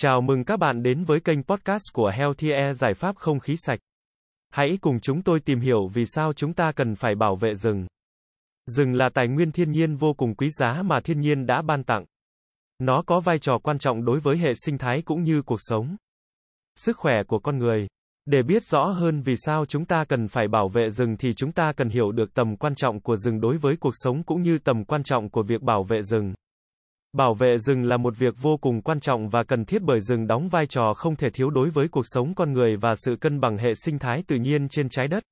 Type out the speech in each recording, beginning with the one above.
Chào mừng các bạn đến với kênh podcast của Healthy Air giải pháp không khí sạch. Hãy cùng chúng tôi tìm hiểu vì sao chúng ta cần phải bảo vệ rừng. Rừng là tài nguyên thiên nhiên vô cùng quý giá mà thiên nhiên đã ban tặng. Nó có vai trò quan trọng đối với hệ sinh thái cũng như cuộc sống, sức khỏe của con người. Để biết rõ hơn vì sao chúng ta cần phải bảo vệ rừng thì chúng ta cần hiểu được tầm quan trọng của rừng đối với cuộc sống cũng như tầm quan trọng của việc bảo vệ rừng. Bảo vệ rừng là một việc vô cùng quan trọng và cần thiết bởi rừng đóng vai trò không thể thiếu đối với cuộc sống con người và sự cân bằng hệ sinh thái tự nhiên trên trái đất.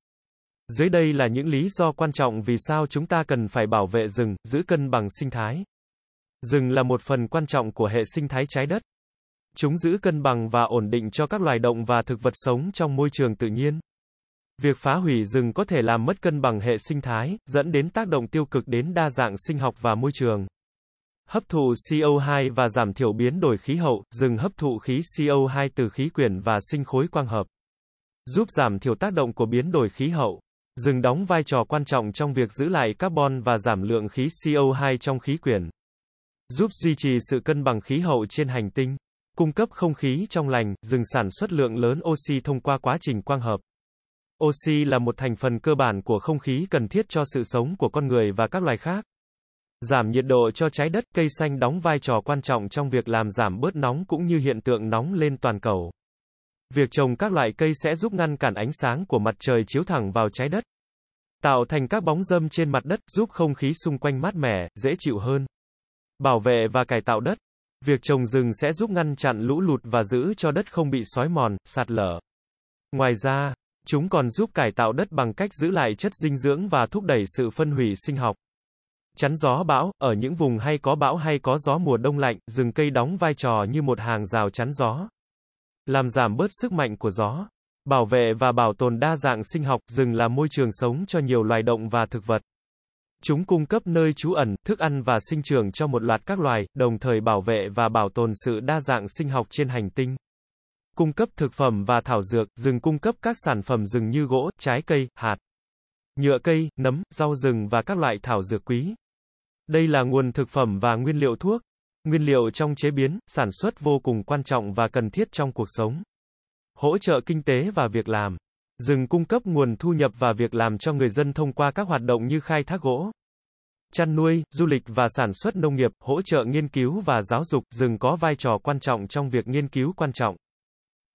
Dưới đây là những lý do quan trọng vì sao chúng ta cần phải bảo vệ rừng, giữ cân bằng sinh thái. Rừng là một phần quan trọng của hệ sinh thái trái đất. Chúng giữ cân bằng và ổn định cho các loài động và thực vật sống trong môi trường tự nhiên. Việc phá hủy rừng có thể làm mất cân bằng hệ sinh thái, dẫn đến tác động tiêu cực đến đa dạng sinh học và môi trường. Hấp thụ CO2 và giảm thiểu biến đổi khí hậu, rừng hấp thụ khí CO2 từ khí quyển và sinh khối quang hợp. Giúp giảm thiểu tác động của biến đổi khí hậu. Rừng đóng vai trò quan trọng trong việc giữ lại carbon và giảm lượng khí CO2 trong khí quyển. Giúp duy trì sự cân bằng khí hậu trên hành tinh. Cung cấp không khí trong lành, rừng sản xuất lượng lớn oxy thông qua quá trình quang hợp. Oxy là một thành phần cơ bản của không khí cần thiết cho sự sống của con người và các loài khác. Giảm nhiệt độ cho trái đất, cây xanh đóng vai trò quan trọng trong việc làm giảm bớt nóng cũng như hiện tượng nóng lên toàn cầu. Việc trồng các loại cây sẽ giúp ngăn cản ánh sáng của mặt trời chiếu thẳng vào trái đất. Tạo thành các bóng dâm trên mặt đất, giúp không khí xung quanh mát mẻ, dễ chịu hơn. Bảo vệ và cải tạo đất. Việc trồng rừng sẽ giúp ngăn chặn lũ lụt và giữ cho đất không bị xói mòn, sạt lở. Ngoài ra, chúng còn giúp cải tạo đất bằng cách giữ lại chất dinh dưỡng và thúc đẩy sự phân hủy sinh học. Chắn gió bão, ở những vùng hay có bão hay có gió mùa đông lạnh, rừng cây đóng vai trò như một hàng rào chắn gió. Làm giảm bớt sức mạnh của gió. Bảo vệ và bảo tồn đa dạng sinh học, rừng là môi trường sống cho nhiều loài động và thực vật. Chúng cung cấp nơi trú ẩn, thức ăn và sinh trưởng cho một loạt các loài, đồng thời bảo vệ và bảo tồn sự đa dạng sinh học trên hành tinh. Cung cấp thực phẩm và thảo dược, rừng cung cấp các sản phẩm rừng như gỗ, trái cây, hạt, nhựa cây, nấm, rau rừng và các loại thảo dược quý. Đây là nguồn thực phẩm và nguyên liệu thuốc, nguyên liệu trong chế biến, sản xuất vô cùng quan trọng và cần thiết trong cuộc sống. Hỗ trợ kinh tế và việc làm. Rừng cung cấp nguồn thu nhập và việc làm cho người dân thông qua các hoạt động như khai thác gỗ, chăn nuôi, du lịch và sản xuất nông nghiệp, hỗ trợ nghiên cứu và giáo dục, rừng có vai trò quan trọng trong việc nghiên cứu quan trọng.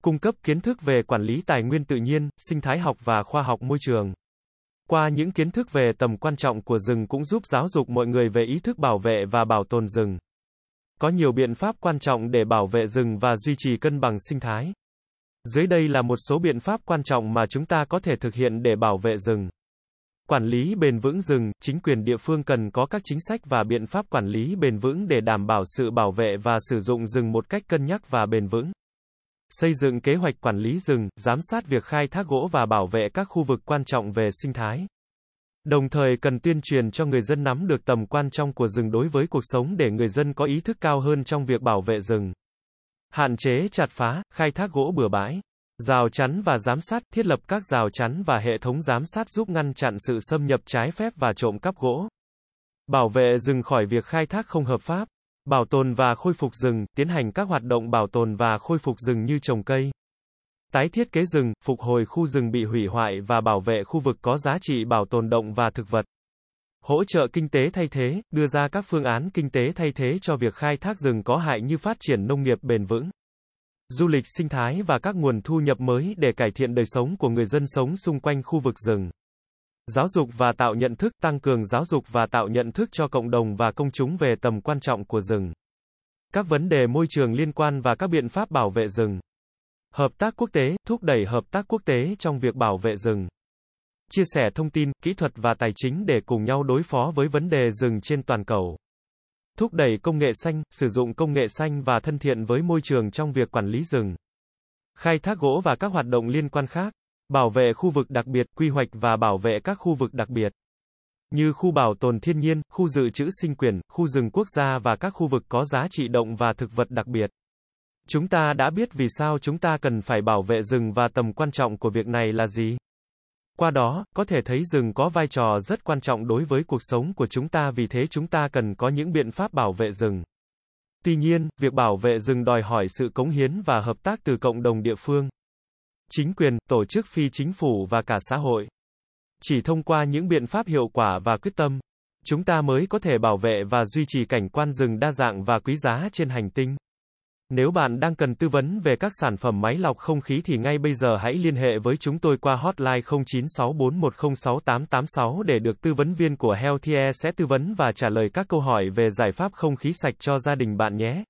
Cung cấp kiến thức về quản lý tài nguyên tự nhiên, sinh thái học và khoa học môi trường. Qua những kiến thức về tầm quan trọng của rừng cũng giúp giáo dục mọi người về ý thức bảo vệ và bảo tồn rừng. Có nhiều biện pháp quan trọng để bảo vệ rừng và duy trì cân bằng sinh thái. Dưới đây là một số biện pháp quan trọng mà chúng ta có thể thực hiện để bảo vệ rừng. Quản lý bền vững rừng, chính quyền địa phương cần có các chính sách và biện pháp quản lý bền vững để đảm bảo sự bảo vệ và sử dụng rừng một cách cân nhắc và bền vững. Xây dựng kế hoạch quản lý rừng, giám sát việc khai thác gỗ và bảo vệ các khu vực quan trọng về sinh thái. Đồng thời cần tuyên truyền cho người dân nắm được tầm quan trọng của rừng đối với cuộc sống để người dân có ý thức cao hơn trong việc bảo vệ rừng. Hạn chế chặt phá, khai thác gỗ bừa bãi. Rào chắn và giám sát, thiết lập các rào chắn và hệ thống giám sát giúp ngăn chặn sự xâm nhập trái phép và trộm cắp gỗ. Bảo vệ rừng khỏi việc khai thác không hợp pháp. Bảo tồn và khôi phục rừng, tiến hành các hoạt động bảo tồn và khôi phục rừng như trồng cây. Tái thiết kế rừng, phục hồi khu rừng bị hủy hoại và bảo vệ khu vực có giá trị bảo tồn động và thực vật. Hỗ trợ kinh tế thay thế, đưa ra các phương án kinh tế thay thế cho việc khai thác rừng có hại như phát triển nông nghiệp bền vững. Du lịch sinh thái và các nguồn thu nhập mới để cải thiện đời sống của người dân sống xung quanh khu vực rừng. Giáo dục và tạo nhận thức, tăng cường giáo dục và tạo nhận thức cho cộng đồng và công chúng về tầm quan trọng của rừng. Các vấn đề môi trường liên quan và các biện pháp bảo vệ rừng. Hợp tác quốc tế, thúc đẩy hợp tác quốc tế trong việc bảo vệ rừng. Chia sẻ thông tin, kỹ thuật và tài chính để cùng nhau đối phó với vấn đề rừng trên toàn cầu. Thúc đẩy công nghệ xanh, sử dụng công nghệ xanh và thân thiện với môi trường trong việc quản lý rừng. Khai thác gỗ và các hoạt động liên quan khác. Bảo vệ khu vực đặc biệt, quy hoạch và bảo vệ các khu vực đặc biệt. Như khu bảo tồn thiên nhiên, khu dự trữ sinh quyển, khu rừng quốc gia và các khu vực có giá trị động và thực vật đặc biệt. Chúng ta đã biết vì sao chúng ta cần phải bảo vệ rừng và tầm quan trọng của việc này là gì. Qua đó, có thể thấy rừng có vai trò rất quan trọng đối với cuộc sống của chúng ta vì thế chúng ta cần có những biện pháp bảo vệ rừng. Tuy nhiên, việc bảo vệ rừng đòi hỏi sự cống hiến và hợp tác từ cộng đồng địa phương, chính quyền, tổ chức phi chính phủ và cả xã hội. Chỉ thông qua những biện pháp hiệu quả và quyết tâm, chúng ta mới có thể bảo vệ và duy trì cảnh quan rừng đa dạng và quý giá trên hành tinh. Nếu bạn đang cần tư vấn về các sản phẩm máy lọc không khí thì ngay bây giờ hãy liên hệ với chúng tôi qua hotline 0964106886 để được tư vấn viên của Healthier sẽ tư vấn và trả lời các câu hỏi về giải pháp không khí sạch cho gia đình bạn nhé.